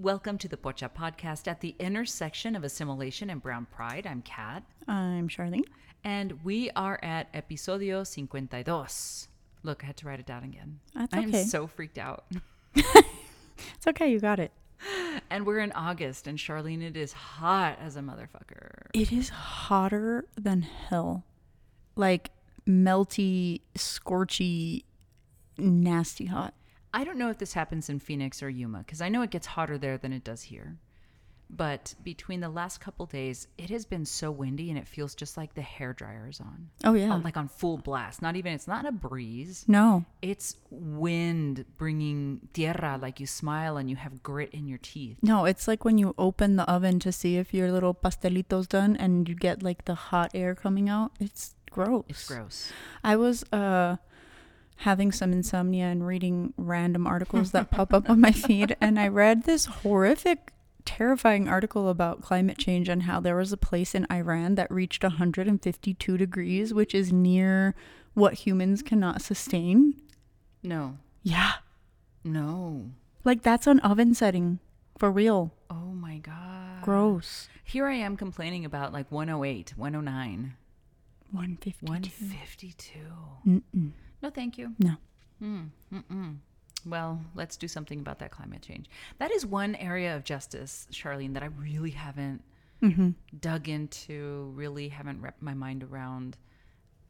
Welcome to the Pocha podcast at the intersection of assimilation and brown pride. I'm Kat, I'm Charlene. and we are at episodio 52. Look, I had to write it down again. That's okay. I'm so freaked out. It's okay, you got it. And we're in August, and Charlene, it is hot as a motherfucker. It is hotter than hell. Like melty, scorchy, nasty hot. I don't know if this happens in Phoenix or Yuma, because I know it gets hotter there than it does here. But between the last couple days, it has been so windy, and it feels just like the hair dryer is on. Oh yeah. On- like on full blast. Not even, it's not a breeze. no. It's wind bringing tierra, like you smile and you have grit in your teeth. No, it's like when you open the oven to see if your little pastelito's done and you get like the hot air coming out. It's gross. It's gross. I was uh having some insomnia and reading random articles that pop up on my feed and I read this horrific terrifying article about climate change and how there was a place in Iran that reached 152 degrees which is near what humans cannot sustain. No, Yeah. no. Like that's an oven setting for real. Oh my God. Gross. Here I am complaining about like 108, 109, 152. 152. Mm-mm. No, thank you. No. Mm, mm-mm. Well, let's do something about that climate change. That is one area of justice, Charlene, that I really haven't Mhm. dug into, really haven't wrapped my mind around.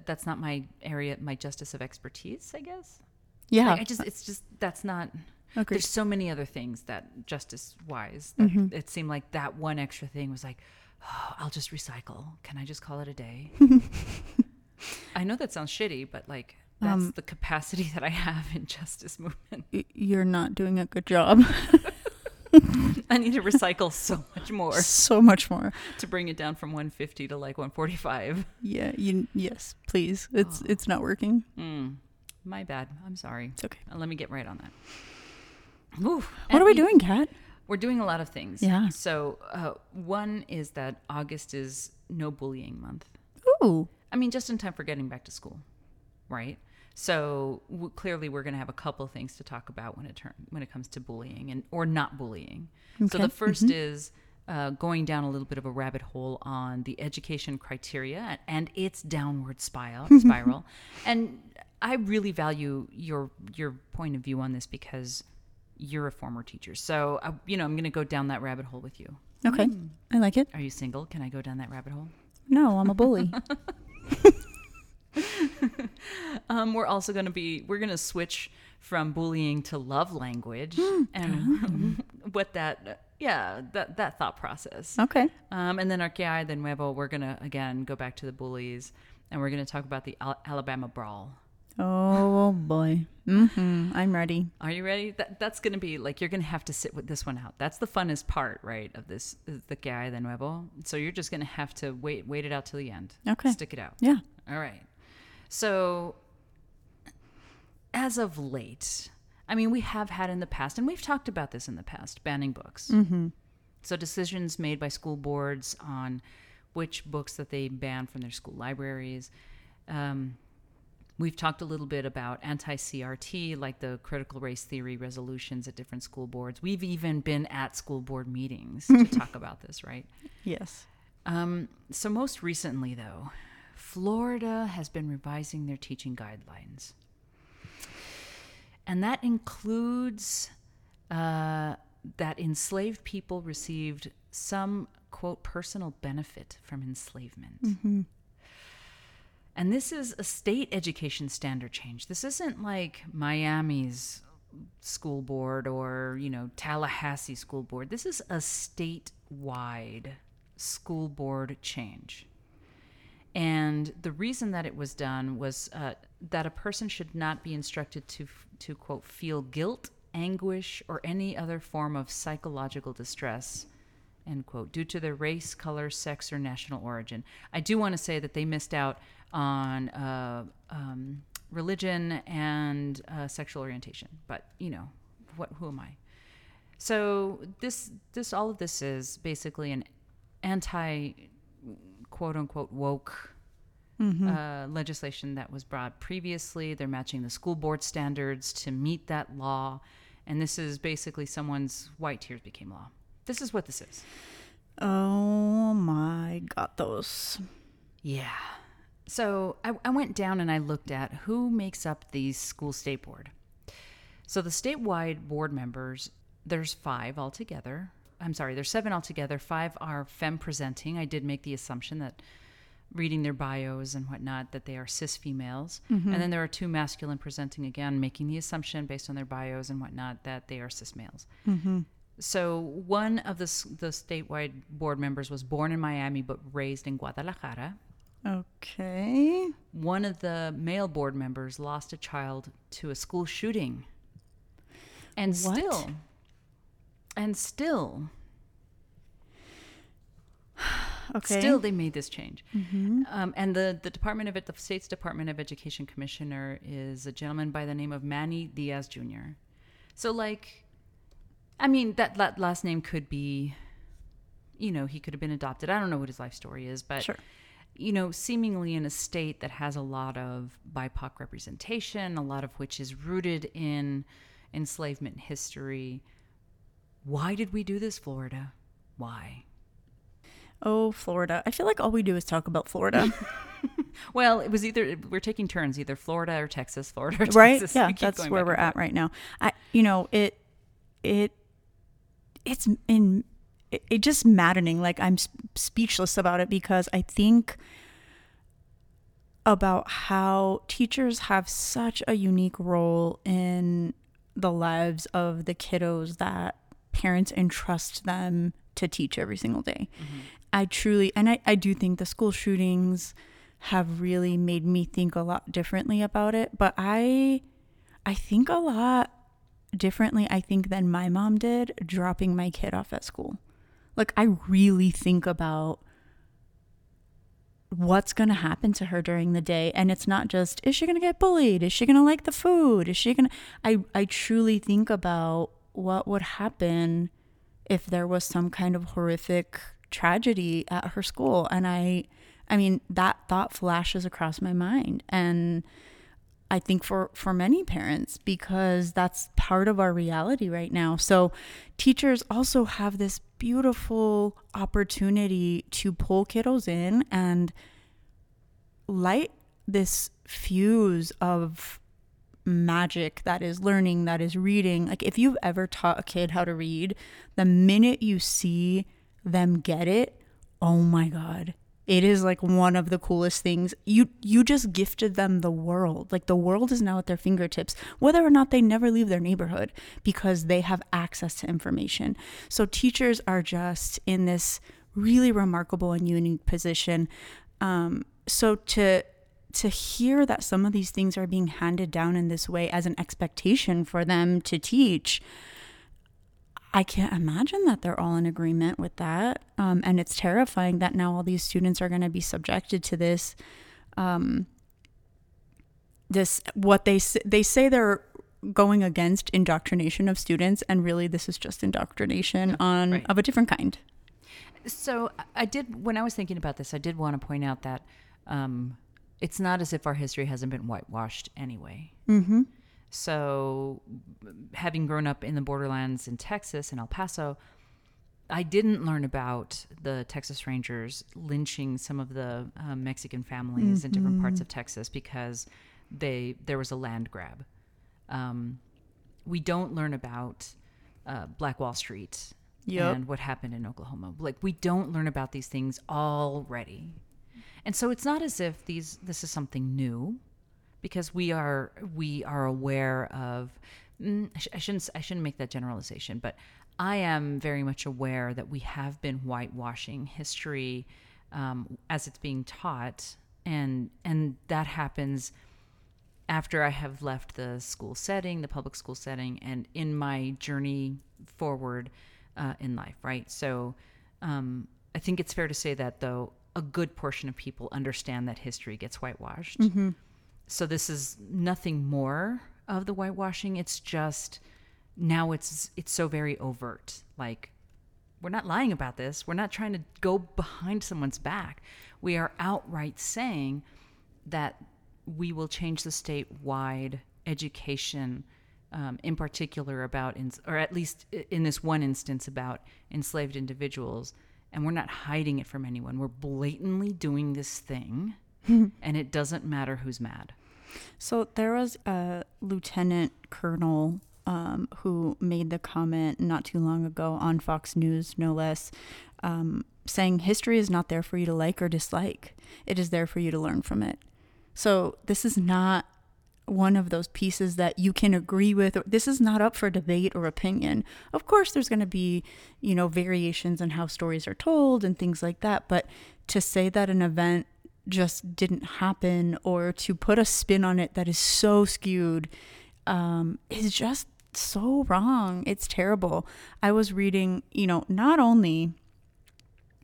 That's not my area, my justice of expertise, I guess. Yeah. Like, I just, it's just, that's not, Agreed. there's so many other things that justice wise, that Mm-hmm. it seemed like that one extra thing was like, oh, I'll just recycle. Can I just call it a day? I know that sounds shitty, but like, that's Um, the capacity that I have in justice movement. Y- You're not doing a good job. I need to recycle so much more so much more. to bring it down from 150 to like 145. Yeah, you yes, please. It's it's not working. Mm, my bad. I'm sorry. It's okay. Uh, let me get right on that. Ooh, What are we doing, Kat? We're doing a lot of things. Yeah. So, uh, one is that August is no bullying month. Ooh. I mean, just in time for getting back to school, right? So w- clearly, we're going to have a couple things to talk about when it turn when it comes to bullying and or not bullying. So Okay. Mm-hmm. the 1st is uh, going down a little bit of a rabbit hole on the education criteria and its downward spiral. spiral. And I really value your your point of view on this because you're a former teacher. So uh, you know, I'm going to go down that rabbit hole with you. Okay. I like it. Are you single? Can I go down that rabbit hole? No, I'm a bully. Um, we're also going to be we're going to switch from bullying to love language and what that yeah that that thought process. okay. Um, and then our Que Hay de nuevo we're going to again go back to the bullies and we're going to talk about the Al- Alabama brawl. Oh boy. mm-hmm. I'm ready. Are you ready? That that's going to be like you're going to have to sit with this one out. That's the funnest part, right? Of this is the Que Hay de nuevo. So you're just going to have to wait wait it out till the end. Okay. Stick it out. Yeah. All right. So, as of late, I mean, we have had in the past, and we've talked about this in the past, banning books. Mm-hmm. So, decisions made by school boards on which books that they ban from their school libraries. Um, we've talked a little bit about anti CRT, like the critical race theory resolutions at different school boards. We've even been at school board meetings to talk about this, right? Yes. Um, so most recently, though, Florida has been revising their teaching guidelines, and that includes uh, that enslaved people received some quote personal benefit from enslavement. Mm-hmm. And this is a state education standard change. This isn't like Miami's school board or, you know, Tallahassee school board. This is a statewide school board change. And the reason that it was done was uh, that a person should not be instructed to, to quote, feel guilt, anguish, or any other form of psychological distress, end quote, due to their race, color, sex, or national origin. I do want to say that they missed out on uh, um, religion and uh, sexual orientation, but you know, what? Who am I? So this, this, all of this is basically an anti, quote unquote, woke uh, legislation that was brought previously. They're matching the school board standards to meet that law. And this is basically someone's white tears became law. This is what this is. Oh my God, those. Yeah. So I, I went down and I looked at who makes up the school state board. So the statewide board members, there's five altogether. I'm sorry, there's seven altogether. Five are femme presenting. I did make the assumption that reading their bios and whatnot that they are cis females. Mm-hmm. And then there are two masculine presenting again, making the assumption based on their bios and whatnot that they are cis males. Mm-hmm. So one of the, the statewide board members was born in Miami but raised in Guadalajara. Okay. One of the male board members lost a child to a school shooting. And What? still, and still, Okay. still they made this change. Um, and the, the Department of the state's Department of Education commissioner is a gentleman by the name of Manny Diaz Jr. So, like, I mean, that, that last name could be, you know, he could have been adopted. I don't know what his life story is, but Sure. you know, seemingly in a state that has a lot of BIPOC representation, a lot of which is rooted in enslavement history. Why did we do this, Florida? Why? Oh, Florida. I feel like all we do is talk about Florida. Well, it was either we're taking turns, either Florida or Texas, Florida or Texas. right? Yeah, that's where we're at right now. I you know, it it it's in it, it just maddening. Like I'm speechless about it because I think about how teachers have such a unique role in the lives of the kiddos that parents entrust them to teach every single day. Mm-hmm. I truly, and I, I do think the school shootings have really made me think a lot differently about it. But I, I think a lot differently, I think, than my mom did dropping my kid off at school. Like, I really think about what's going to happen to her during the day and it's not just is she going to get bullied is she going to like the food is she going to i i truly think about what would happen if there was some kind of horrific tragedy at her school and i i mean that thought flashes across my mind and I think for for many parents because that's part of our reality right now. So teachers also have this beautiful opportunity to pull kiddos in and light this fuse of magic that is learning, that is reading. Like if you've ever taught a kid how to read, the minute you see them get it, oh my god. It is like one of the coolest things. You you just gifted them the world. Like the world is now at their fingertips, whether or not they never leave their neighborhood because they have access to information. So teachers are just in this really remarkable and unique position. Um, so to to hear that some of these things are being handed down in this way as an expectation for them to teach, I can't imagine that they're all in agreement with that. Um, and it's terrifying that now all these students are going to be subjected to this. Um, this what they they say they're going against indoctrination of students, and really this is just indoctrination on right. of a different kind. So I- did when I was thinking about this, I did want to point out that um, it's not as if our history hasn't been whitewashed anyway. Mm-hmm. So, having grown up in the borderlands in Texas and El Paso, I didn't learn about the Texas Rangers lynching some of the um, Mexican families in different parts of Texas because they there was a land grab. Um, we don't learn about uh, Black Wall Street Yep. and what happened in Oklahoma. Like we don't learn about these things already, and so it's not as if these this is something new because we are we are aware of mm, I shouldn't I shouldn't make that generalization but I am very much aware that we have been whitewashing history um, as it's being taught. And and that happens after I have left the school setting the public school setting and in my journey forward uh, in life right? So um, I think it's fair to say that though a good portion of people understand that history gets whitewashed. So this is nothing more of the whitewashing. It's just now it's it's so very overt. Like we're not lying about this. We're not trying to go behind someone's back. We are outright saying that we will change the statewide education um, in particular about, ins- or at least in this one instance about enslaved individuals, and we're not hiding it from anyone. We're blatantly doing this thing, and it doesn't matter who's mad. So there was a lieutenant colonel um, who made the comment not too long ago on Fox News, no less, um, saying history is not there for you to like or dislike. It is there for you to learn from it. So this is not one of those pieces that you can agree with. This is not up for debate or opinion. Of course, there's going to be, you know, variations in how stories are told and things like that. But to say that an event just didn't happen or to put a spin on it that is so skewed um, is just so wrong. It's terrible. I was reading, you know, not only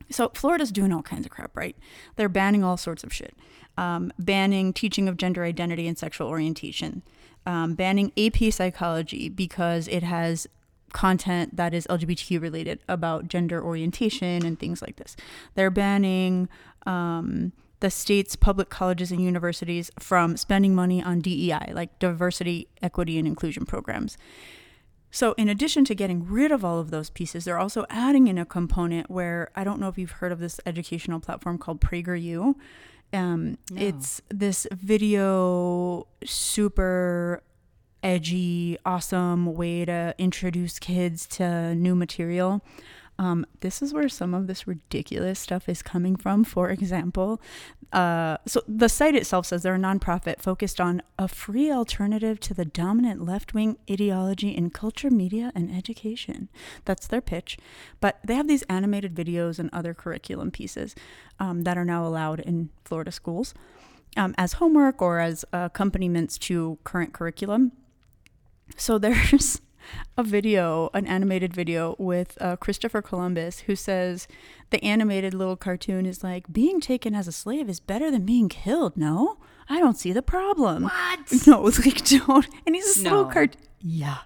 so Florida's doing all kinds of crap, right? They're banning all sorts of shit, um, banning teaching of gender identity and sexual orientation, um, banning AP psychology because it has content that is LGBTQ related about gender orientation and things like this. They're banning um, the state's public colleges and universities from spending money on DEI, like diversity, equity, and inclusion programs. So, in addition to getting rid of all of those pieces, they're also adding in a component where I don't know if you've heard of this educational platform called PragerU. Um, No. It's this video, super edgy, awesome way to introduce kids to new material. Um, this is where some of this ridiculous stuff is coming from. For example, uh, so the site itself says they're a nonprofit focused on a free alternative to the dominant left wing ideology in culture, media, and education. That's their pitch. But they have these animated videos and other curriculum pieces um, that are now allowed in Florida schools um, as homework or as accompaniments to current curriculum. So there's a video, an animated video with uh, Christopher Columbus, who says the animated little cartoon is like being taken as a slave is better than being killed. No, I don't see the problem. What? No, like don't. And he's this little No. cart. Yeah.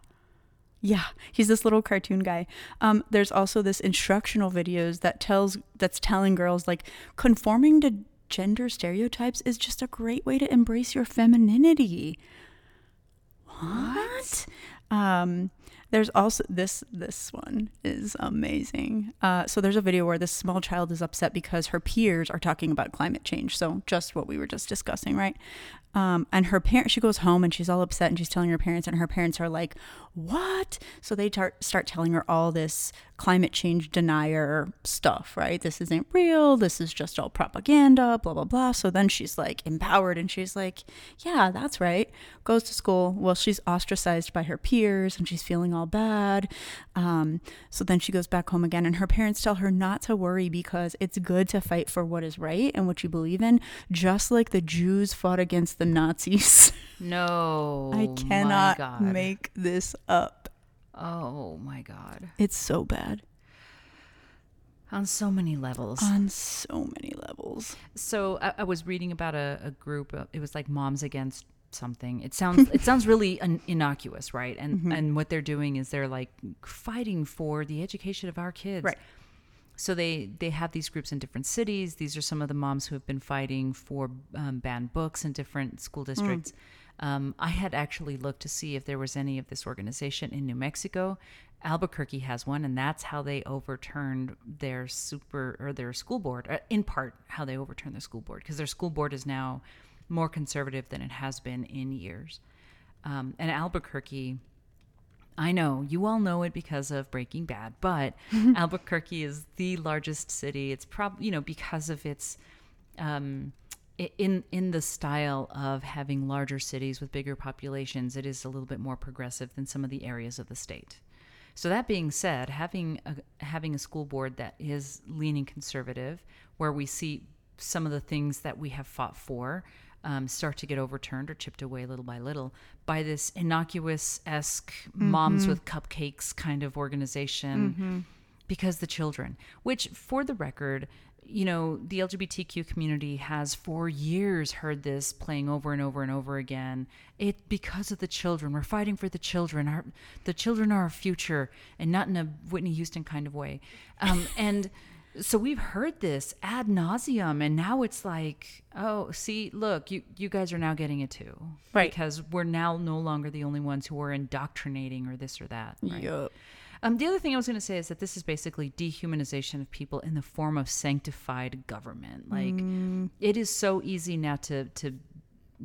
Yeah, he's this little cartoon guy. Um, there's also this instructional videos that tells that's telling girls like conforming to gender stereotypes is just a great way to embrace your femininity. What? Um, there's also this this one is amazing. Uh, so there's a video where this small child is upset because her peers are talking about climate change. So just what we were just discussing, right? Um, and her parent, she goes home and she's all upset and she's telling her parents, and her parents are like, "What?" So they tar- start telling her all this climate change denier stuff, right? This isn't real. This is just all propaganda, blah blah blah. So then she's like empowered and she's like, "Yeah, that's right." Goes to school. Well, she's ostracized by her peers and she's feeling all bad. Um, so then she goes back home again, and her parents tell her not to worry because it's good to fight for what is right and what you believe in, just like the Jews fought against the Nazis. No. I cannot make this up. Oh my God. It's so bad On so many levels. on so many levels. So I, I was reading about a, a group. uh, It was like Moms Against something. It sounds it sounds really innocuous, right? And Mm-hmm. and what they're doing is they're like fighting for the education of our kids. Right. So they they have these groups in different cities. These are some of the moms who have been fighting for um, banned books in different school districts. Um, I had actually looked to see if there was any of this organization in New Mexico. Albuquerque has one, and that's how they overturned their super or their school board. uh, In part, how they overturned their school board because their school board is now more conservative than it has been in years. Um, and Albuquerque, I know you all know it because of Breaking Bad, but Albuquerque is the largest city. It's probably you know because of its um, in in the style of having larger cities with bigger populations. It is a little bit more progressive than some of the areas of the state. So that being said, having a, having a school board that is leaning conservative, where we see some of the things that we have fought for um, start to get overturned or chipped away little by little by this innocuous esque moms with cupcakes kind of organization because the children, which for the record, you know, the LGBTQ community has for years heard this playing over and over and over again. It because of the children. We're fighting for the children. Our the children are our future, and not in a Whitney Houston kind of way. Um, and So we've heard this ad nauseum, and now it's like, oh, see, look, you you guys are now getting it too, Right. Because we're now no longer the only ones who are indoctrinating or this or that. Right? Yup. Um, the other thing I was going to say is that this is basically dehumanization of people in the form of sanctified government. Like it is so easy now to to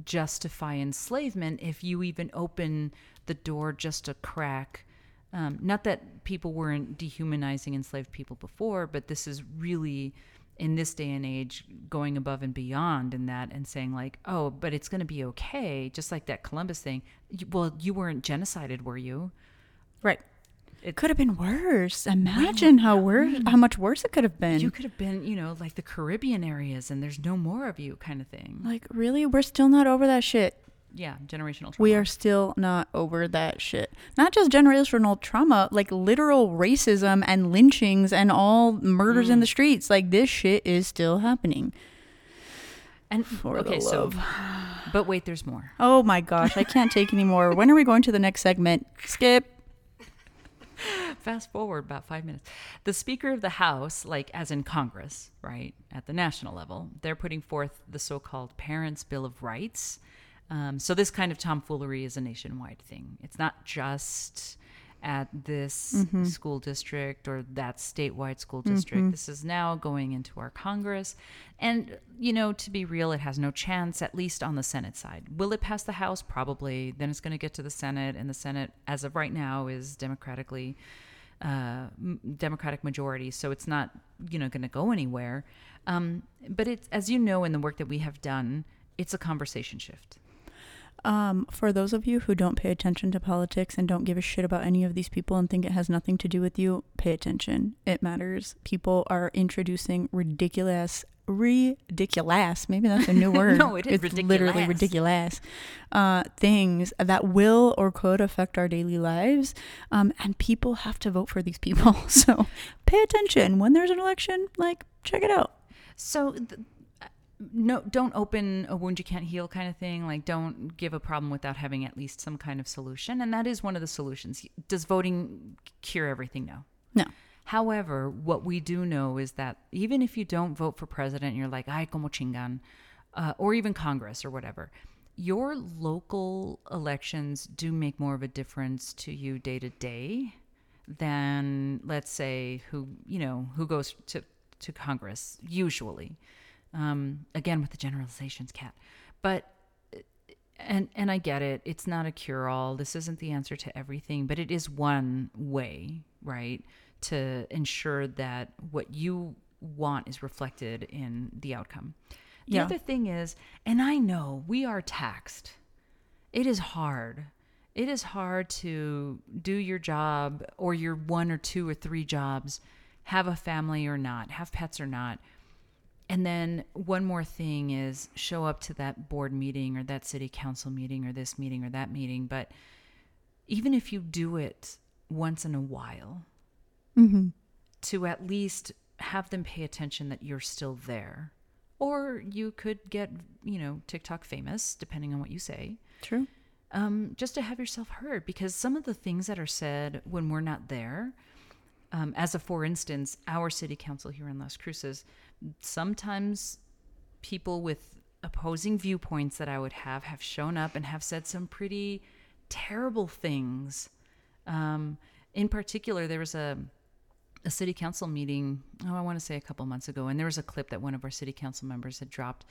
justify enslavement if you even open the door just a crack. Um, not that people weren't dehumanizing enslaved people before, but this is really in this day and age going above and beyond in that and saying like, oh, but it's going to be okay, just like that Columbus thing. Well, you weren't genocided, were you? Right. It- could have been worse. Imagine how worse, how much worse it could have been. You could have been, you know, like the Caribbean areas, and there's no more of you, kind of thing. like, really? We're still not over that shit. Yeah, generational trauma. We are still not over that shit. Not just generational trauma, like literal racism and lynchings and all murders Mm. in the streets. Like, this shit is still happening. and For okay, the so, but wait, there's more. Oh my gosh, I can't take anymore. When are we going to the next segment? Skip. Fast forward about five minutes. The Speaker of the House, like as in Congress, right, at the national level, they're putting forth the so called Parents' Bill of Rights. Um, so this kind of tomfoolery is a nationwide thing. It's not just at this Mm-hmm. school district or that statewide school district. This is now going into our Congress. And, you know, to be real, it has no chance, at least on the Senate side. Will it pass the House? Probably. Then it's going to get to the Senate, and the Senate, as of right now, is democratically uh, Democratic majority, so it's not you know going to go anywhere. Um, but it's as you know in the work that we have done, it's a conversation shift. Um, for those of you who don't pay attention to politics and don't give a shit about any of these people and think it has nothing to do with you, pay attention. It matters. People are introducing ridiculous, ridiculous. Maybe that's a new word. No, it is It's literally ridiculous. Uh, things that will or could affect our daily lives, um, and people have to vote for these people. So pay attention when there's an election. Like, check it out. So. Th- no, don't open a wound you can't heal kind of thing. Like, don't give a problem without having at least some kind of solution. And that is one of the solutions. Does voting cure everything? No. No. However, what we do know is that even if you don't vote for president, you're like, ay, como chingan, uh, or even Congress or whatever, your local elections do make more of a difference to you day to day than, let's say, who, you know, who goes to, to Congress usually. Um, again, with the generalizations, Kat. But and and I get it. It's not a cure all. This isn't the answer to everything, but it is one way, right, to ensure that what you want is reflected in the outcome. The Yeah. other thing is, and I know we are taxed. It is hard. It is hard to do your job or your one or two or three jobs, have a family or not, have pets or not. And then one more thing is show up to that board meeting or that city council meeting or this meeting or that meeting. But even if you do it once in a while, Mm-hmm. to at least have them pay attention that you're still there. Or you could get, you know, TikTok famous, depending on what you say, True. um, just to have yourself heard. Because some of the things that are said when we're not there, um, as a for instance, our city council here in Las Cruces, sometimes people with opposing viewpoints that I would have have shown up and have said some pretty terrible things. Um, in particular, there was a a city council meeting. Oh, I want to say a couple months ago, and there was a clip that one of our city council members had dropped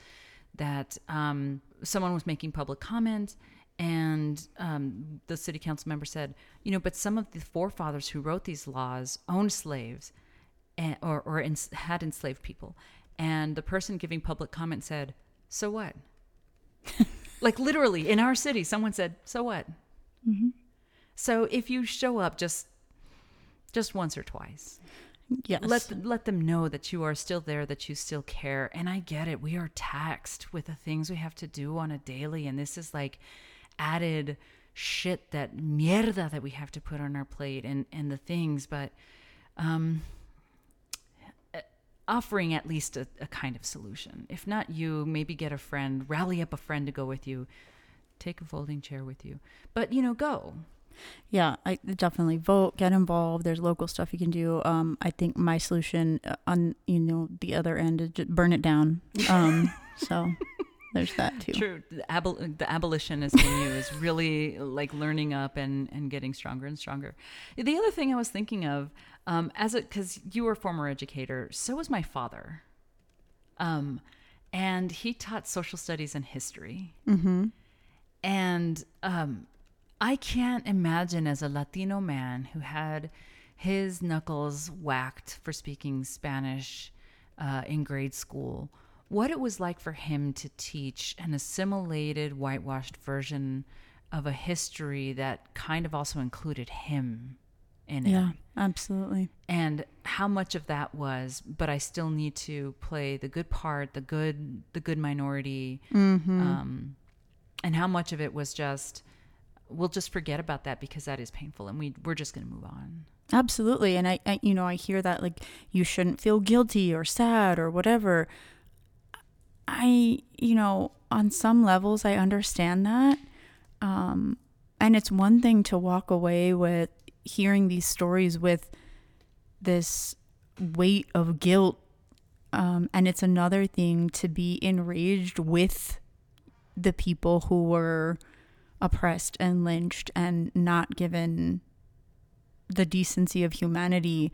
that um, someone was making public comment, and um, the city council member said, "You know, but some of the forefathers who wrote these laws owned slaves, and, or or ens- had enslaved people." And the person giving public comment said, "So what?" like literally in our city, someone said, "So what?" So if you show up just just once or twice, Yes. let let them know that you are still there, that you still care. And I get it. We are taxed with the things we have to do on a daily, and this is like added shit that mierda that we have to put on our plate and and the things. But um, offering at least a, a kind of solution. If not you, maybe get a friend, rally up a friend to go with you. Take a folding chair with you, but you know, go. Yeah, I definitely vote, get involved. There's local stuff you can do. Um, I think my solution uh, on you know the other end is just burn it down. Um, so there's that too. True. The, abol- the abolitionist in you is really like learning up and, and getting stronger and stronger. The other thing I was thinking of, um, as a because you were a former educator, so was my father. Um, and he taught social studies and history. Mm-hmm. And um, I can't imagine as a Latino man who had his knuckles whacked for speaking Spanish uh, in grade school what it was like for him to teach an assimilated, whitewashed version of a history that kind of also included him in it. Yeah, absolutely. And how much of that was, but I still need to play the good part, the good, the good minority, Mm-hmm. um, and how much of it was just, we'll just forget about that because that is painful, and we we're just going to move on. Absolutely. And I, I, you know, I hear that like you shouldn't feel guilty or sad or whatever. I, you know, on some levels, I understand that. Um, and it's one thing to walk away with hearing these stories with this weight of guilt. Um, and it's another thing to be enraged with the people who were oppressed and lynched and not given the decency of humanity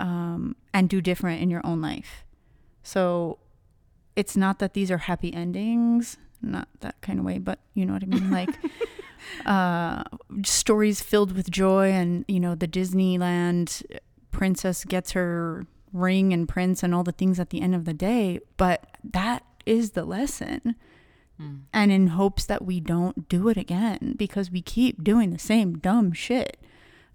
um, and do different in your own life. So it's not that these are happy endings, not that kind of way, but you know what I mean? Like uh, stories filled with joy and, you know, the Disneyland princess gets her ring and prince and all the things at the end of the day. But that is the lesson. Mm. And in hopes that we don't do it again because we keep doing the same dumb shit.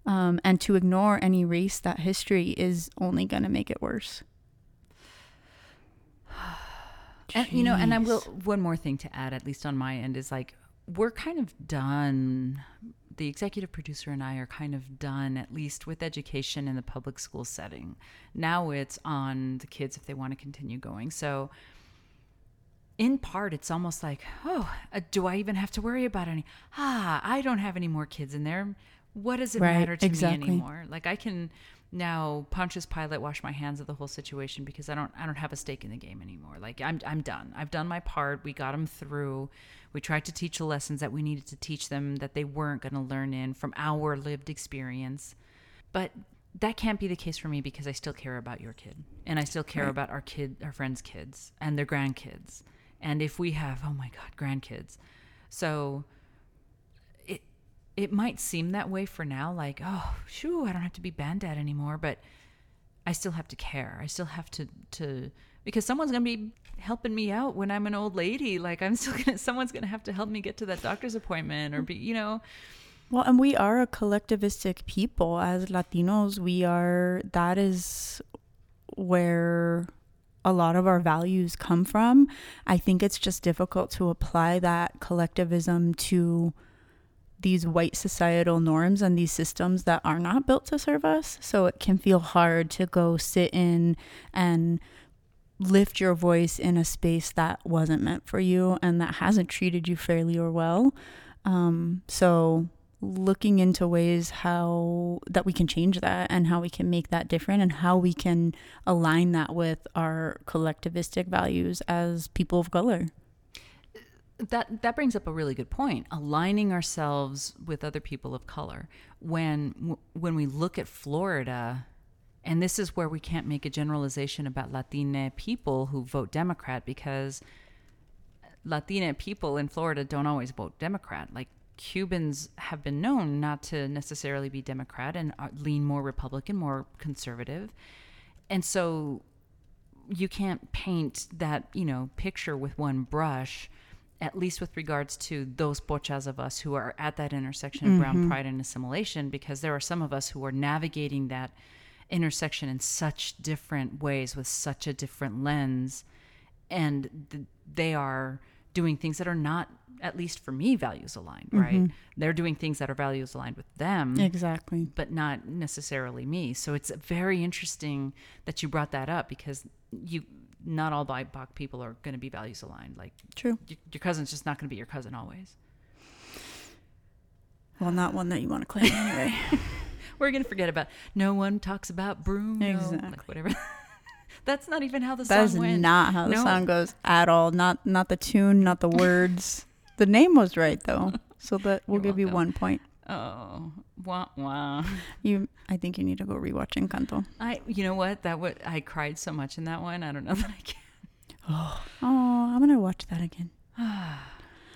Um, and to ignore and erase that history is only going to make it worse. And you know, and I will one more thing to add, at least on my end, is like we're kind of done. The executive producer and I are kind of done, at least with education in the public school setting. Now it's on the kids if they want to continue going. So, in part, it's almost like, oh, uh, do I even have to worry about any? Ah, I don't have any more kids in there. What does it Right, matter to exactly. me anymore? Like I can now Pontius Pilate wash my hands of the whole situation because I don't I don't have a stake in the game anymore. Like I'm I'm done. I've done my part. We got them through. We tried to teach the lessons that we needed to teach them that they weren't going to learn in from our lived experience. But that can't be the case for me because I still care about your kid and I still care Right. about our kid our friends' kids and their grandkids. And if we have oh my god, grandkids. So it might seem that way for now like oh shoo i don't have to be bandad anymore but i still have to care i still have to to because someone's gonna be helping me out when i'm an old lady like i'm still gonna someone's gonna have to help me get to that doctor's appointment or be you know Well, and we are a collectivistic people as Latinos. We are, that is where a lot of our values come from. I think it's just difficult to apply that collectivism to these white societal norms and these systems that are not built to serve us. So it can feel hard to go sit in and lift your voice in a space that wasn't meant for you and that hasn't treated you fairly or well. Um, so looking into ways how that we can change that and how we can make that different and how we can align that with our collectivistic values as people of color. That that brings up a really good point. Aligning ourselves with other people of color. When when we look at Florida and this is where we can't make a generalization about Latina people who vote Democrat because Latina people in Florida don't always vote Democrat. Like Cubans have been known not to necessarily be Democrat and uh, lean more Republican, more conservative. And so you can't paint that, you know, picture with one brush, at least with regards to those pochas of us who are at that intersection of brown mm-hmm. pride and assimilation, because there are some of us who are navigating that intersection in such different ways with such a different lens. And th- they are doing things that are not, at least for me, values aligned, mm-hmm. right? They're doing things that are values aligned with them Exactly. but not necessarily me. So it's very interesting that you brought that up because you not all BIPOC people are going to be values aligned. Like True. y- your cousin's just not going to be your cousin always. Well, not one that you want to claim anyway. We're gonna forget about. No one talks about Bruno. Exactly. Like whatever. That's not even how the That is song went. not how the No. song goes at all. Not not the tune, not the words. the name was right though, so that we'll You're give you one point. Oh, wah wah. You, I think you need to go rewatch Encanto. I. You know what? That what I cried so much in that one. I don't know that I can. Oh, I'm gonna watch that again.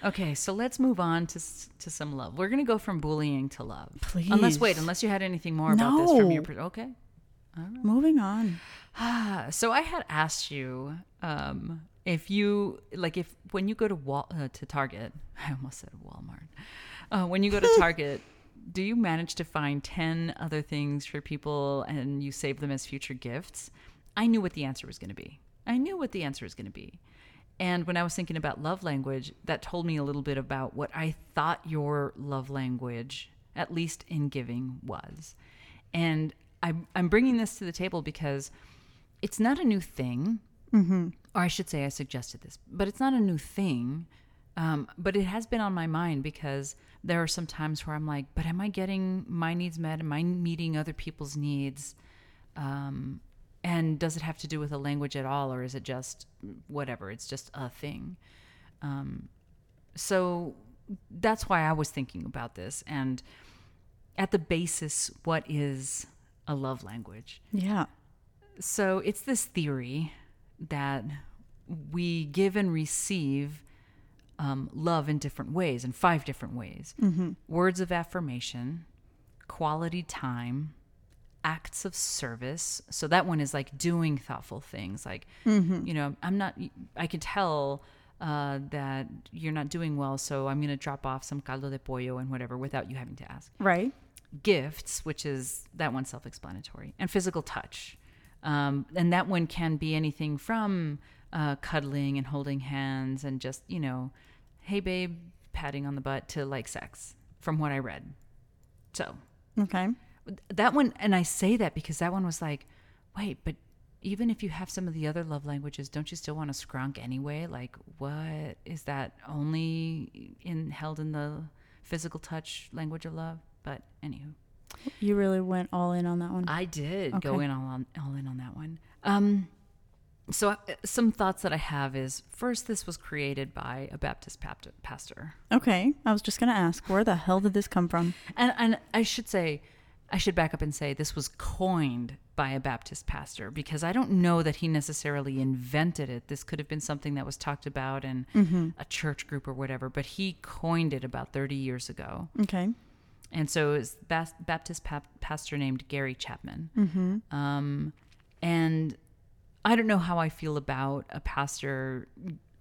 Okay, so let's move on to to some love. We're gonna go from bullying to love. Please. Unless wait, unless you had anything more about this from your. No. per- Okay. Moving on. So I had asked you um, if you like if when you go to Wal- uh, to Target, I almost said Walmart. Uh, when you go to Target, do you manage to find ten other things for people and you save them as future gifts? I knew what the answer was going to be. I knew what the answer was going to be. And when I was thinking about love language, that told me a little bit about what I thought your love language, at least in giving, was. And I'm, I'm bringing this to the table because it's not a new thing. Mm-hmm. Or I should say, I suggested this, but it's not a new thing. Um, but it has been on my mind because there are some times where I'm like, but am I getting my needs met? Am I meeting other people's needs? Um, and does it have to do with a language at all, or is it just whatever? It's just a thing. Um, so that's why I was thinking about this. And at the basis, what is a love language? Yeah. So it's this theory that we give and receive um, love in different ways, in five different ways words of affirmation, quality time, acts of service. So that one is like doing thoughtful things. Like, you know, I'm not, I can tell uh, that you're not doing well, so I'm going to drop off some caldo de pollo and whatever without you having to ask Right. gifts, which is that one self explanatory, and physical touch. Um, and that one can be anything from uh, cuddling and holding hands and just, you know, hey, babe, patting on the butt to like sex, from what I read. So Okay. that one, and I say that because that one was like, wait, but even if you have some of the other love languages, don't you still want to scrunk anyway? Like, what is that only in held in the physical touch language of love? But anywho. You really went all in on that one. I did go in all on all in on that one. Um, so uh, some thoughts that I have is first, this was created by a Baptist papt- pastor, okay. I was just gonna ask, where the hell did this come from? and and I should say, I should back up and say this was coined by a Baptist pastor because I don't know that he necessarily invented it. This could have been something that was talked about in a church group or whatever, but he coined it about thirty years ago. Okay. and so it was Bas- Baptist pap- pastor named Gary Chapman. Um, and I don't know how I feel about a pastor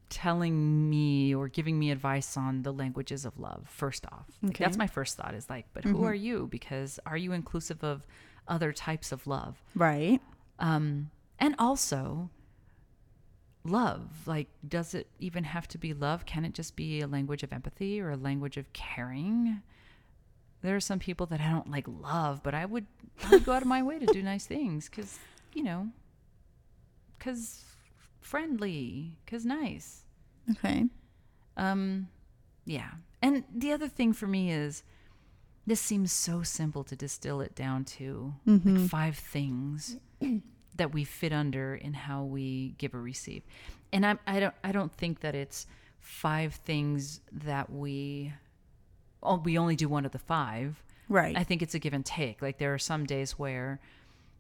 telling me or giving me advice on the languages of love. First off, Like, that's my first thought. Is like, but who are you? Because are you inclusive of other types of love? Right. Um, and also, love. Like, does it even have to be love? Can it just be a language of empathy or a language of caring? There are some people that I don't like love, but I would, I would go out of my way to do nice things because, you know, because friendly, because nice. Okay. Um, yeah. And the other thing for me is this seems so simple to distill it down to like five things that we fit under in how we give or receive. And I I don't I don't think that it's five things that we oh, we only do one of the five. Right. I think it's a give and take. Like there are some days where,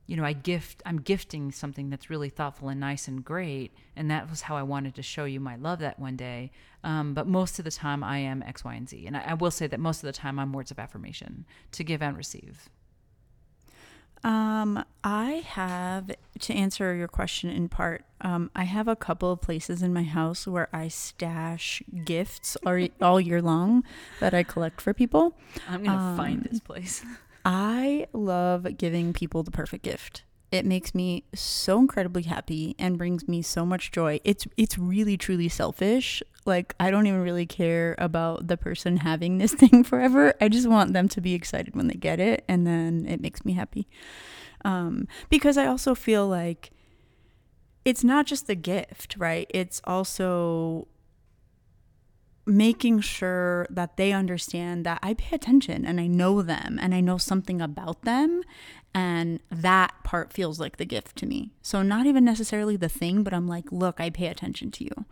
you know, I gift, I'm gifting something that's really thoughtful and nice and great, and that was how I wanted to show you my love that one day. Um, but most of the time, I am X, Y, and Z, and I, I will say that most of the time, I'm words of affirmation to give and receive. Um, I have to answer your question in part. Um, I have a couple of places in my house where I stash gifts all, all year long that I collect for people. I'm gonna find this place. I love giving people the perfect gift. It makes me so incredibly happy and brings me so much joy. It's it's really truly selfish. Like I don't even really care about the person having this thing forever. I just want them to be excited when they get it and then it makes me happy. Um because I also feel like it's not just the gift, right? It's also making sure that they understand that I pay attention and I know them and I know something about them. And that part feels like the gift to me. So, not even necessarily the thing, but I'm like, look, I pay attention to you.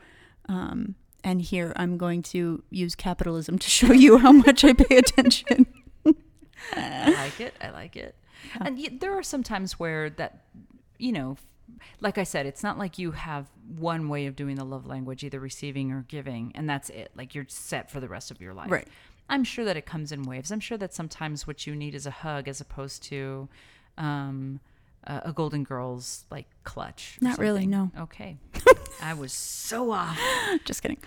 Um, and here I'm going to use capitalism to show you how much I pay attention. I like it. I like it. And y- there are some times where that, you know, like I said, it's not like you have one way of doing the love language, either receiving or giving, and that's it. Like you're set for the rest of your life. Right. I'm sure that it comes in waves. I'm sure that sometimes what you need is a hug as opposed to um, a, a Golden Girls like clutch. Not really, no. Okay. I was so off. Just kidding.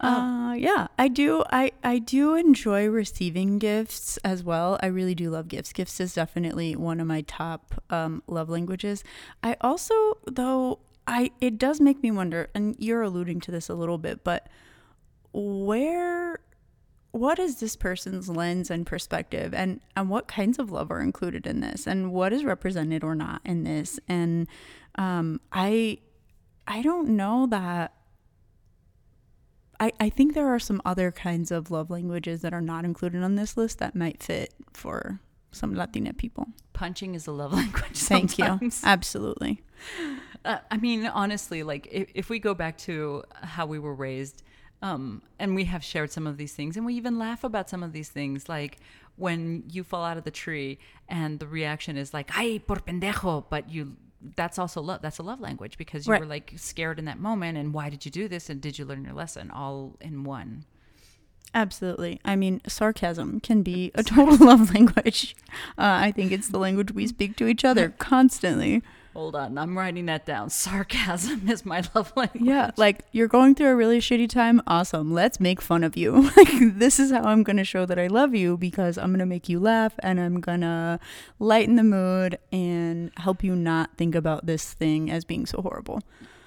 Uh, yeah, I do. I I do enjoy receiving gifts as well. I really do love gifts. Gifts is definitely one of my top um, love languages. I also, though, I it does make me wonder, and you're alluding to this a little bit, but where, what is this person's lens and perspective, and and what kinds of love are included in this, and what is represented or not in this, and um, I I don't know that I, I think there are some other kinds of love languages that are not included on this list that might fit for some Latina people. Punching is a love language. Thank you. Absolutely. Uh, I mean, honestly, like if, if we go back to how we were raised, um, and we have shared some of these things, and we even laugh about some of these things, like when you fall out of the tree and the reaction is like "ay por pendejo," but you that's also love. That's a love language because you Right. were like scared in that moment, and why did you do this, and did you learn your lesson, all in one. Absolutely. I mean, sarcasm can be a total love language. Uh, I think it's the language we speak to each other constantly. Hold on, I'm writing that down. Sarcasm is my love language. Yeah, like you're going through a really shitty time. Awesome. Let's make fun of you. Like this is how I'm going to show that I love you because I'm going to make you laugh and I'm going to lighten the mood and help you not think about this thing as being so horrible.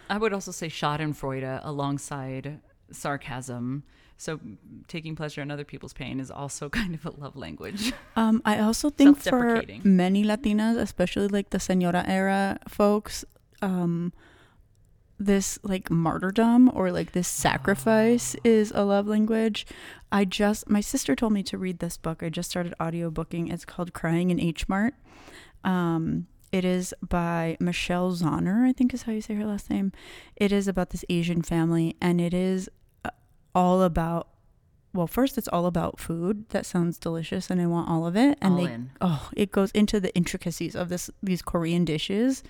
I would also say Schadenfreude alongside sarcasm. So taking pleasure in other people's pain is also kind of a love language. Um, I also think for many Latinas, especially like the Senora era folks, um, this like martyrdom or like this sacrifice is a love language. I just my sister told me to read this book. I just started audiobooking. It's called Crying in H Mart. Um, it is by Michelle Zauner, I think is how you say her last name. It is about this Asian family, and it is all about. Well, first, it's all about food. That sounds delicious, and I want all of it. And All they, in. oh, it goes into the intricacies of this these Korean dishes,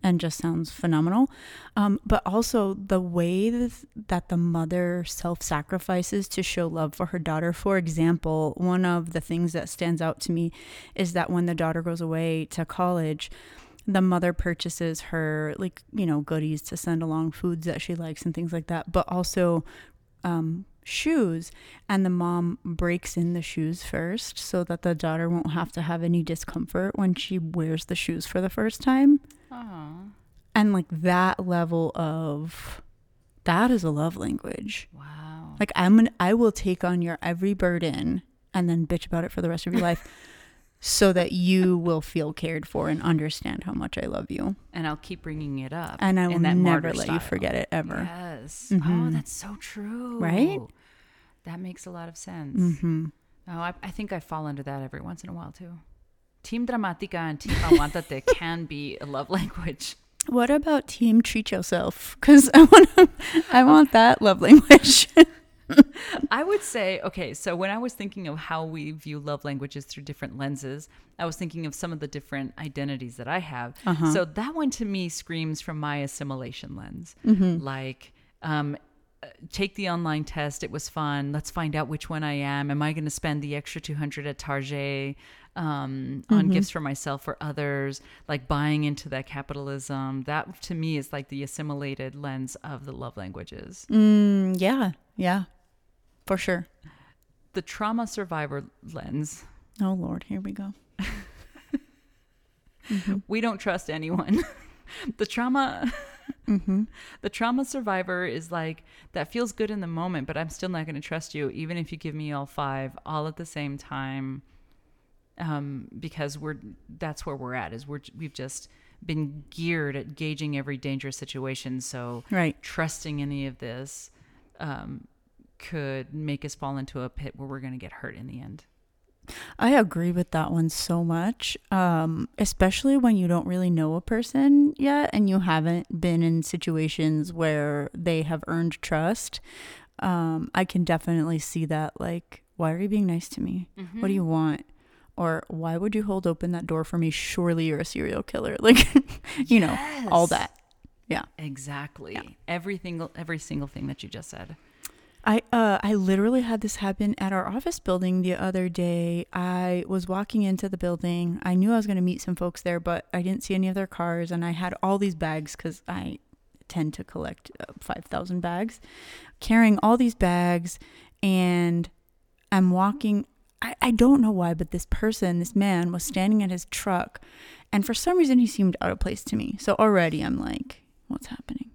and just sounds phenomenal. Um, but also the way that the mother self sacrifices to show love for her daughter. For example, one of the things that stands out to me is that when the daughter goes away to college, the mother purchases her like you know goodies to send along foods that she likes and things like that but also um, shoes and the mom breaks in the shoes first so that the daughter won't have to have any discomfort when she wears the shoes for the first time. Aw, and like that level of that is a love language. Wow. like i'm gonna i will take on your every burden and then bitch about it for the rest of your life so that you will feel cared for and understand how much i love you And I'll keep bringing it up. and i will that never let you forget it ever Yes. Oh, Mhm. that's so true. Right? That makes a lot of sense. mm-hmm. Oh, I, I think I fall into that every once in a while too. Team Dramatica and Team Aguantate can be a love language. what about team treat yourself because i want i want that love language I would say, okay, so when I was thinking of how we view love languages through different lenses, I was thinking of some of the different identities that I have. Uh-huh. So that one to me screams from my assimilation lens. Mm-hmm. Like, um, uh, take the online test. It was fun. Let's find out which one I am. Am I going to spend the extra 200 at Target um, on Mm-hmm. gifts for myself or others? Like buying into that capitalism. That to me is like the assimilated lens of the love languages. mm, yeah yeah for sure The trauma survivor lens. oh lord here we go We don't trust anyone. the trauma mm-hmm. the trauma survivor is like that feels good in the moment, but I'm still not going to trust you even if you give me all five all at the same time. Um, because we're that's where we're at is we're we've just been geared at gauging every dangerous situation. So right trusting any of this um, could make us fall into a pit where we're going to get hurt in the end. I agree with that one so much, um, especially when you don't really know a person yet and you haven't been in situations where they have earned trust. Um, I can definitely see that. Like, why are you being nice to me? What do you want? Or why would you hold open that door for me? Surely you're a serial killer. Like, you know, all that. Yeah. Exactly. Every single every single thing that you just said. I uh I literally had this happen at our office building the other day. I was walking into the building. I knew I was going to meet some folks there, but I didn't see any of their cars and I had all these bags cuz I tend to collect uh, 5,000 bags. Carrying all these bags and I'm walking I, I don't know why, but this person, this man was standing at his truck and for some reason he seemed out of place to me. So already I'm like, what's happening?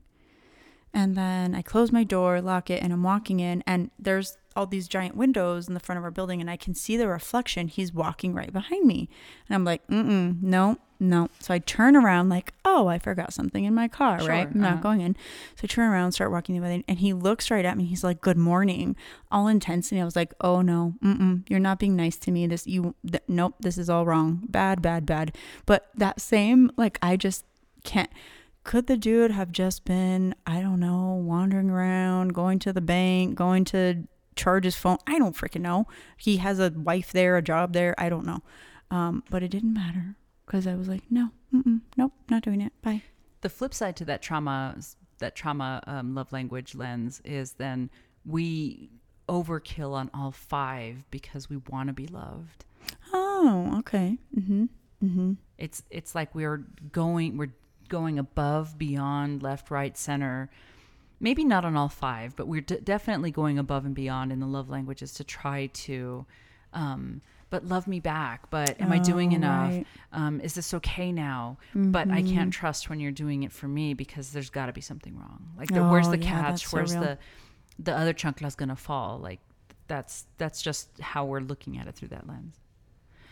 And then I close my door, lock it, and I'm walking in, and there's all these giant windows in the front of our building, and I can see the reflection. He's walking right behind me. And I'm like, mm-mm, no, no. So I turn around, like, oh, I forgot something in my car, Sure, right? I'm not uh-huh. going in. So I turn around, start walking the way, and he looks right at me. He's like, good morning, all intensity. I was like, oh no, mm-mm, you're not being nice to me. This, you, th- nope, this is all wrong. Bad, bad, bad. But that same, like, I just can't could the dude have just been i don't know wandering around going to the bank going to charge his phone? I don't freaking know. He has a wife there a job there. I don't know. Um, but it didn't matter because i was like no nope not doing it. Bye. The flip side to that trauma that trauma um, love language lens is then we overkill on all five because we want to be loved. oh okay. Mm-hmm. Mm-hmm. It's it's like we're going we're going above, beyond, left, right, center. Maybe not on all five, but we're d- definitely going above and beyond in the love languages to try to, um, but love me back. But am I doing Oh, enough? right. Um, is this okay now? But I Mm-hmm. can't trust when you're doing it for me because there's got to be something wrong. Like, the, where's Oh, the yeah, catch? that's so where's the the other chancla's gonna fall? Like, that's that's just how we're looking at it through that lens.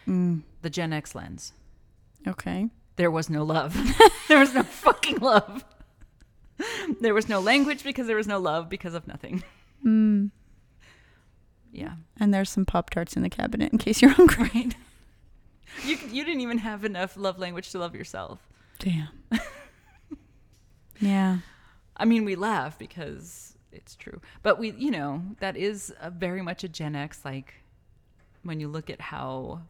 Mm, The Gen X lens okay there was no love. there was no fucking love. There was no language because there was no love because of nothing. mm. Yeah, and there's some pop tarts in the cabinet in case you're hungry right. You you didn't even have enough love language to love yourself. damn yeah I mean, we laugh because it's true, but we, you know, that is very much a Gen X. Like when you look at how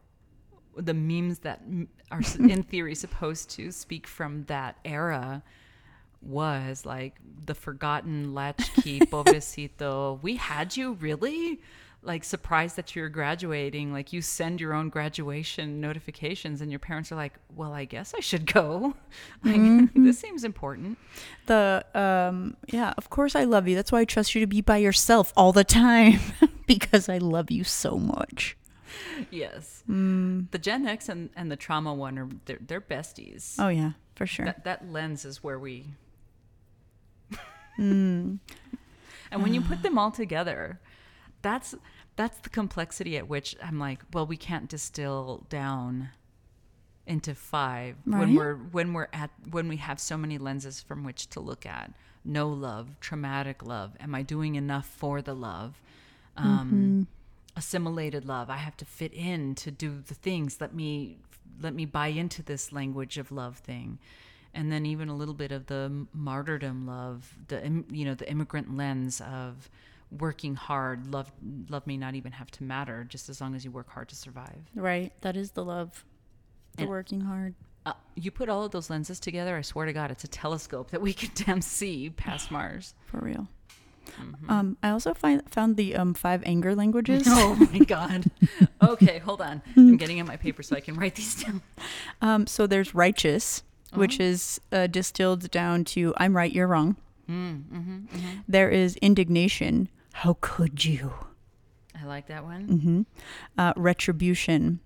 the memes that are in theory supposed to speak from that era was like the forgotten latchkey pobrecito. We had you really like surprised that you're graduating. Like you send your own graduation notifications, and your parents are like, "Well, I guess I should go. Like this seems important." the um yeah of course i love you that's why i trust you to be by yourself all the time because i love you so much Yes. mm. The Gen X and, and the trauma one are they're, they're besties. oh yeah for sure That that lens is where we mm. and when you put them all together, that's that's the complexity at which I'm like, well, we can't distill down into five when we're when we're at when we have so many lenses from which to look at. No love, traumatic love. Am I doing enough for the love? Um, assimilated love. I have to fit in to do the things. Let me let me buy into this language of love thing, and then even a little bit of the martyrdom love, the you know the immigrant lens of working hard. Love love may not even have to matter, just as long as you work hard to survive. right that is the love the And- working hard Uh, you put all of those lenses together. I swear to God, it's a telescope that we can damn see past Mars. for real Mm-hmm. um i also find found the um five anger languages Oh my God. Okay, hold on. I'm getting in my paper so I can write these down. um so there's righteous which Oh. is uh, distilled down to i'm right you're wrong Mm, hmm hmm there is indignation how could you I like that one. hmm Uh, retribution.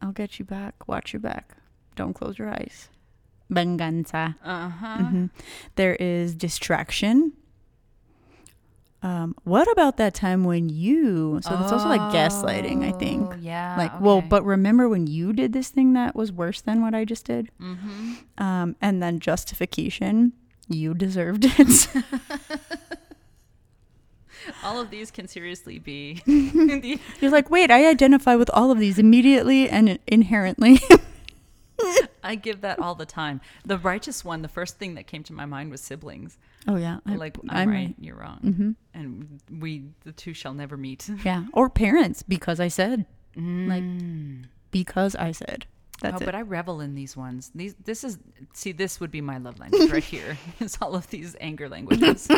I'll get you back. Watch your back. Don't close your eyes. Venganza. Uh huh. hmm There is distraction. Um, what about that time when you? So that's also like gaslighting, I think. Oh, Yeah. Like, well, but remember when you did this thing that was worse than what I just did? Mm-hmm. Um, and then justification. You deserved it. all of these can seriously be. the, You're like, wait, I identify with all of these immediately and inherently. I give that all the time. The righteous one, the first thing that came to my mind was siblings. Oh yeah, I- like I'm, I'm right, right. you're wrong, Mhm. and we the two shall never meet. Yeah, or parents because I said like Mm. because I said. That's oh, it. but I revel in these ones. These, this is see, this would be my love language right here. Is all of these anger languages.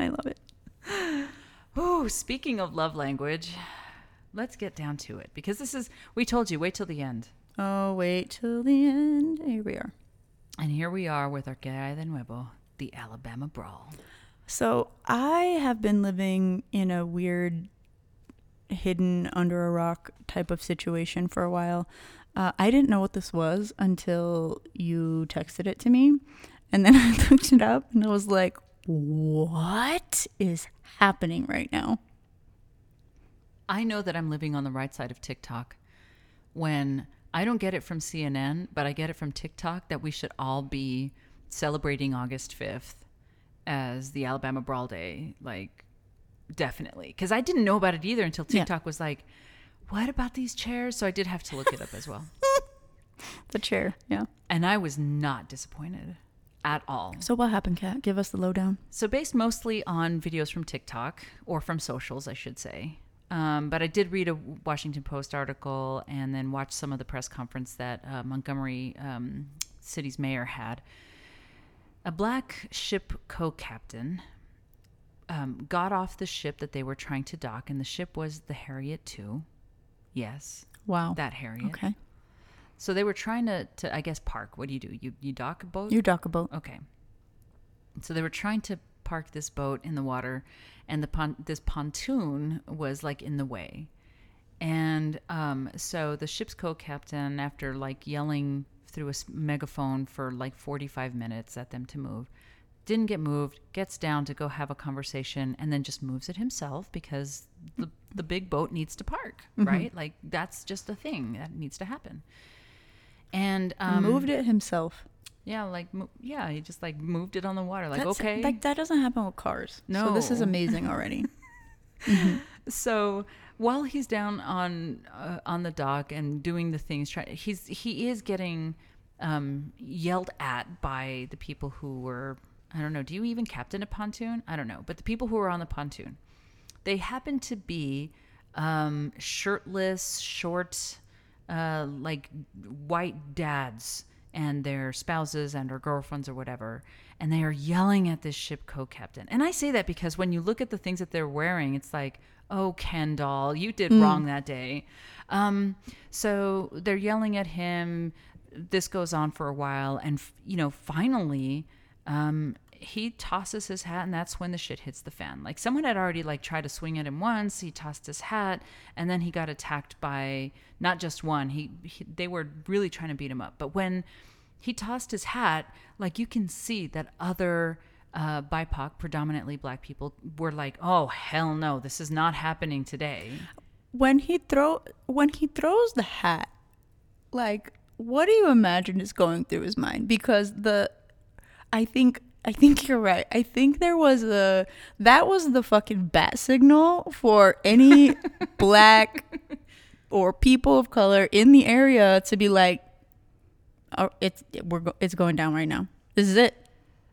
I love it. Oh, speaking of love language, let's get down to it because this is. We told you, wait till the end, Oh, wait till the end. Here we are. and here we are with our Que Hay de Nuevo, the Alabama Brawl. So I have been living in a weird, hidden under a rock type of situation for a while. Uh, I didn't know what this was until you texted it to me, and then I looked it up and I was like, "What is happening right now?" I know that I'm living on the right side of TikTok when I don't get it from CNN, but I get it from TikTok that we should all be celebrating August 5th as the Alabama Brawl Day. Like, definitely. Because I didn't know about it either until Yeah. TikTok was like, what about these chairs? So I did have to look it up as well. The chair, yeah. And I was not disappointed at all. So what happened, Kat? Give us the lowdown. So based mostly on videos from TikTok or from socials, I should say. Um, but I did read a Washington Post article and then watch some of the press conference that uh, Montgomery um, City's mayor had. A black ship co-captain um, got off the ship that they were trying to dock, and the ship was the Harriet II. Yes, Wow. that Harriet. okay. So they were trying to, to, I guess, park. What do you do? You you dock a boat? You dock a boat. Okay. So they were trying to park this boat in the water, and the pon- this pontoon was like in the way. And um, so the ship's co-captain, after like yelling through a megaphone for like 45 minutes at them to move, didn't get moved. Gets down to go have a conversation, and then just moves it himself because the the big boat needs to park, right? Like that's just a thing that needs to happen. And um, Moved it himself. yeah, like yeah, he just like moved it on the water. Like That's- okay, Like that doesn't happen with cars. No, so this is amazing already. so while he's down on uh, on the dock and doing the things, try, he's he is getting um, yelled at by the people who were I don't know. Do you even captain a pontoon? I don't know, but the people who were on the pontoon, they happen to be um, shirtless, short, uh, like white dads and their spouses and or girlfriends or whatever, and they are yelling at this ship co-captain. And I say that because when you look at the things that they're wearing, it's like, oh, Kendall, you did wrong that day. Um, so they're yelling at him. This goes on for a while, and f- you know, finally, um, he tosses his hat, and that's when the shit hits the fan. Like someone had already like tried to swing at him once. He tossed his hat, and then he got attacked by not just one. He, he they were really trying to beat him up. But when he tossed his hat, like you can see that other uh, BIPOC, predominantly black people, were like, "Oh hell no, this is not happening today." when he throw when he throws the hat, like what do you imagine is going through his mind? Because the I think I think you're right. I think there was a that was the fucking bat signal for any black or people of color in the area to be like, oh, it's we're go- it's going down right now. This is it.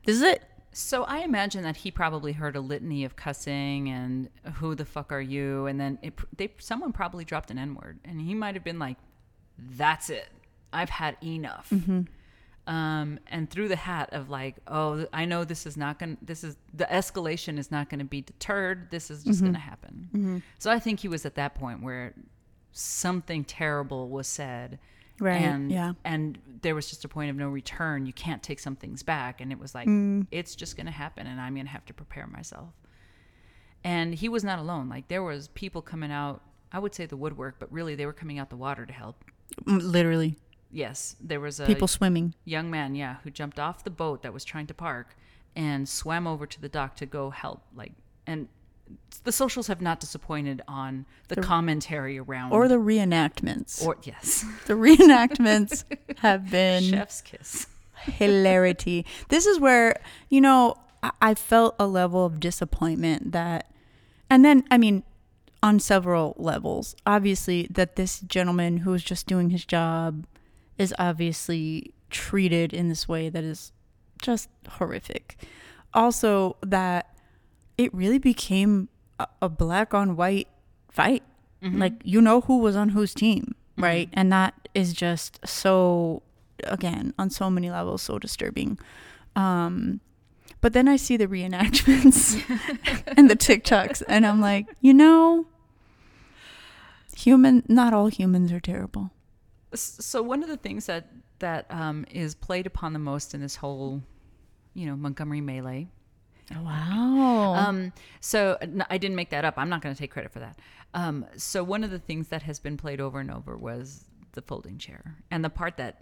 This is it. So I imagine that he probably heard a litany of cussing and "Who the fuck are you?" and then it, they someone probably dropped an N word, and he might have been like, "That's it, I've had enough." Mm-hmm. Um, and through the hat of like, "Oh, I know this is not gonna. This is the escalation is not gonna be deterred. This is just mm-hmm. gonna happen." Mm-hmm. So I think he was at that point where something terrible was said. Right, And yeah. and there was just a point of no return. You can't take some things back, and it was like it's just going to happen, and I'm going to have to prepare myself. And he was not alone. Like there was people coming out. I would say the woodwork, but really they were coming out the water to help. Mm, Literally, Yes, there was a people swimming. young man, yeah, who jumped off the boat that was trying to park and swam over to the dock to go help. Like, and the socials have not disappointed on the, commentary around Or the reenactments. or yes, the reenactments have been chef's kiss. hilarity. This is where, you know, I, I felt a level of disappointment that And then, I mean, on several levels, obviously, that this gentleman who was just doing his job is obviously treated in this way that is just horrific. Also, that it really became a, a black on white fight. Like, you know who was on whose team, right? And that is just so, again, on so many levels, so disturbing. Um, but then I see the reenactments and the TikToks, and I'm like, you know, human, not all humans are terrible. So one of the things that that um, is played upon the most in this whole, you know, Montgomery melee. Wow. Um, so I didn't make that up. I'm not going to take credit for that. Um, so one of the things that has been played over and over was the folding chair, and the part that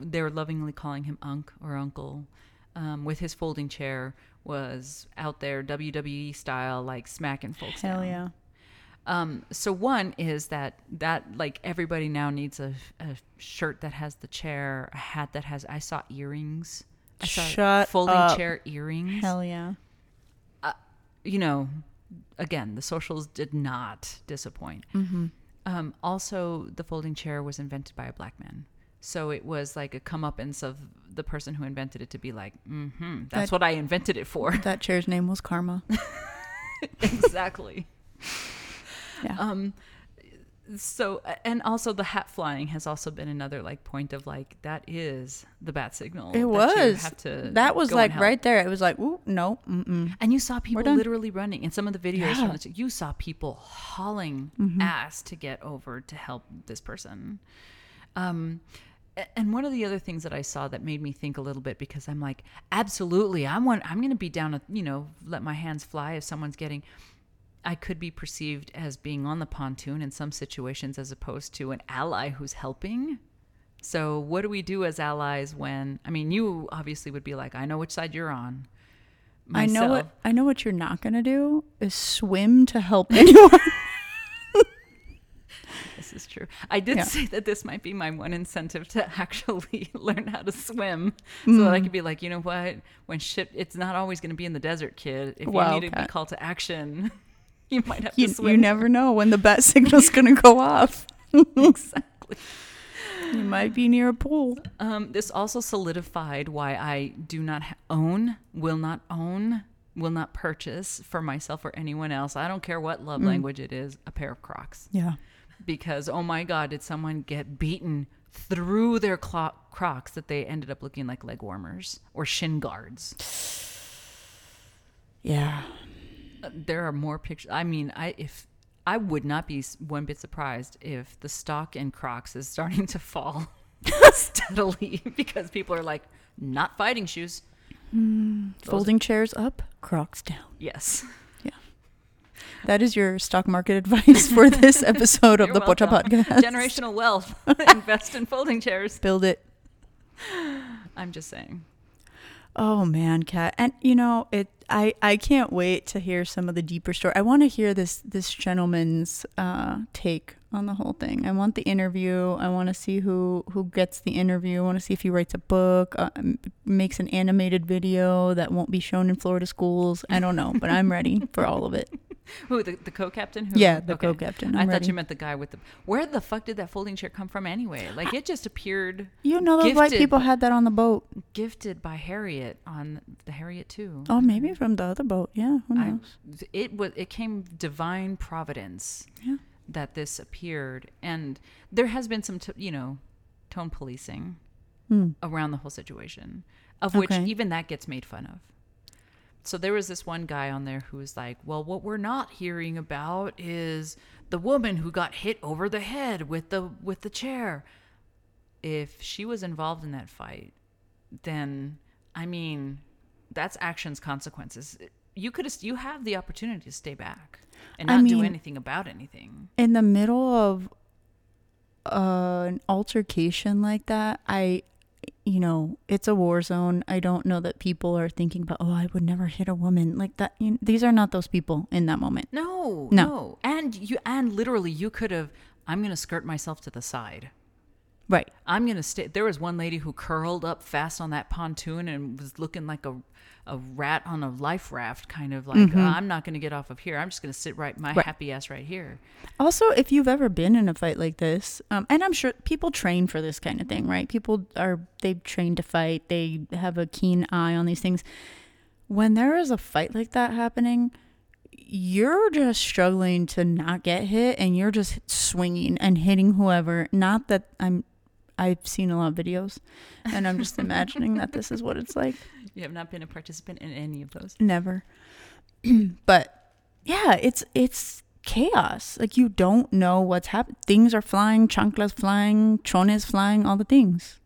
they were lovingly calling him Unc or Uncle, um, with his folding chair was out there WWE style, like smacking folks Hell down. yeah. Um, so one is that that like everybody now needs a, a shirt that has the chair, a hat that has. I saw earrings. I saw Shut folding up. chair earrings. Hell yeah. You know, again, the socials did not disappoint. Mm-hmm. Um, also, the folding chair was invented by a black man. So it was like a comeuppance of the person who invented it to be like, mm-hmm, that's That- what I invented it for. That chair's name was Karma. exactly. Yeah. Um, so and also the hat flying has also been another like point of like that is the bat signal. it that you was. have to that was like right there. It was like, ooh, no, mm-mm. And you saw people literally running in some of the videos Yeah. from the you saw people hauling Mm-hmm. ass to get over to help this person. Um and one of the other things that I saw that made me think a little bit because I'm like, absolutely, I want I'm gonna be down to, you know, let my hands fly if someone's getting I could be perceived as being on the pontoon in some situations as opposed to an ally who's helping. So, what do we do as allies when I mean, you obviously would be like, I know which side you're on. I know what I know what you're not gonna do is swim to help anyone. This is true. I did Yeah. say that this might be my one incentive to actually learn how to swim, so that I Mm. could be like, you know what? When shit, it's not always going to be in the desert, kid. If you Wow, need to be called to action, you might have you, to swim. you never know when the bat signal's gonna go off. exactly. You might be near a pool. Um, this also solidified why I do not ha- own, will not own, will not purchase for myself or anyone else. I don't care what love Mm. language it is, a pair of Crocs. Yeah. because oh my god did someone get beaten through their clo- crocs that they ended up looking like leg warmers or shin guards Yeah. There are more pictures i mean i if i would not be one bit surprised if the stock in crocs is starting to fall steadily because people are like not fighting shoes mm, Folding chairs up, Crocs down. yes Yeah. That is your stock market advice for this episode of the Pocha. Podcast. generational wealth invest in folding chairs Build it. i'm just saying Oh man, Kat. And you know, it I I can't wait to hear some of the deeper story. I want to hear this this gentleman's uh take on the whole thing. I want the interview. I want to see who who gets the interview. I want to see if he writes a book, uh, makes an animated video that won't be shown in Florida schools. I don't know, but I'm ready for all of it. who the, the co-captain who Yeah, the okay. co-captain. I I'm thought you meant the guy with the. Where the fuck did that folding chair come from anyway? Like it just appeared You know those white people had that on the boat. gifted by Harriet on the Harriet II. Oh, maybe from the other boat. Yeah, who I, knows? it was it came divine providence Yeah. that this appeared, and there has been some t- you know tone policing Hmm. around the whole situation, of which Okay. even that gets made fun of. So there was this one guy on there who was like, "Well, what we're not hearing about is the woman who got hit over the head with the with the chair. If she was involved in that fight, then I mean, that's actions consequences. You could you have the opportunity to stay back and I not do anything about anything. in the middle of uh, an altercation like that, I, you know, it's a war zone. I don't know that people are thinking about, oh, I would never hit a woman like that. You these are not those people in that moment. No, No. no, and you and literally you could have. I'm going to skirt myself to the side. Right. I'm going to stay. There was one lady who curled up fast on that pontoon and was looking like a, a rat on a life raft, kind of like, "Uh, I'm not going to get off of here. I'm just going to sit right, my Mm-hmm. Right. happy ass right here. Also, if you've ever been in a fight like this, um, and I'm sure people train for this kind of thing, right? People are they've trained to fight. They have a keen eye on these things. When there is a fight like that happening, you're just struggling to not get hit, and you're just swinging and hitting whoever. Not that I'm. I've seen a lot of videos, and I'm just imagining that this is what it's like. You have not been a participant in any of those. Never. but yeah, it's it's chaos. Like you don't know what's happening. Things are flying, chanclas flying, chones flying, all the things.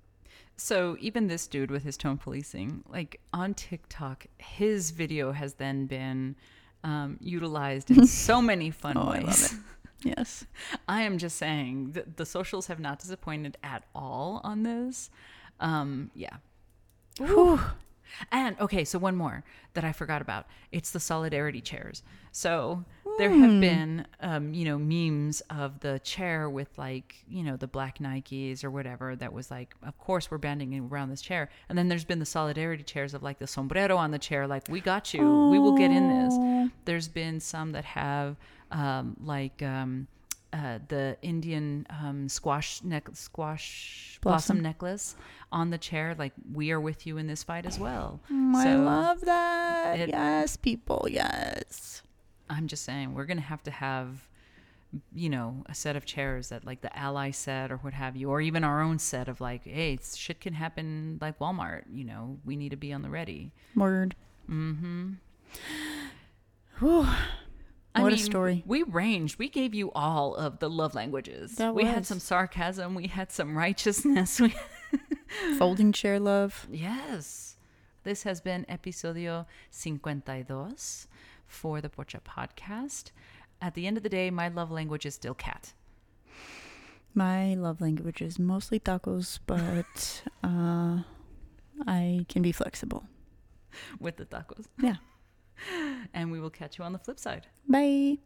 So even this dude with his tone policing, like on TikTok, his video has then been um, utilized in so many fun Oh, ways. Yes. I am just saying that the socials have not disappointed at all on this. Um, yeah. And okay, so one more that I forgot about. It's the solidarity chairs. So there have been, um, you know, memes of the chair with like, you know, the black Nikes or whatever. That was like, of course, we're banding around this chair. And then there's been the solidarity chairs of like the sombrero on the chair, like, we got you. We will get in this. There's been some that have um, like um, uh, the Indian um, squash neck squash blossom. Blossom. necklace on the chair. Like, we are with you in this fight as well. Mm, I love that. it- yes, people. Yes. I'm just saying we're gonna have to have, you know, a set of chairs that like the ally set or what have you, or even our own set of like, hey, it's- shit can happen like Walmart. You know, we need to be on the ready. Word. Mm-hmm. Whew. I What a story. We ranged. We gave you all of the love languages. That we had some sarcasm. We had some righteousness. We Folding chair love. Yes. This has been episodio 52 for the Pocha podcast. At the end of the day, my love language is still cat. My love language is mostly tacos, but uh, I can be flexible. with the tacos. Yeah. And we will catch you on the flip side. Bye.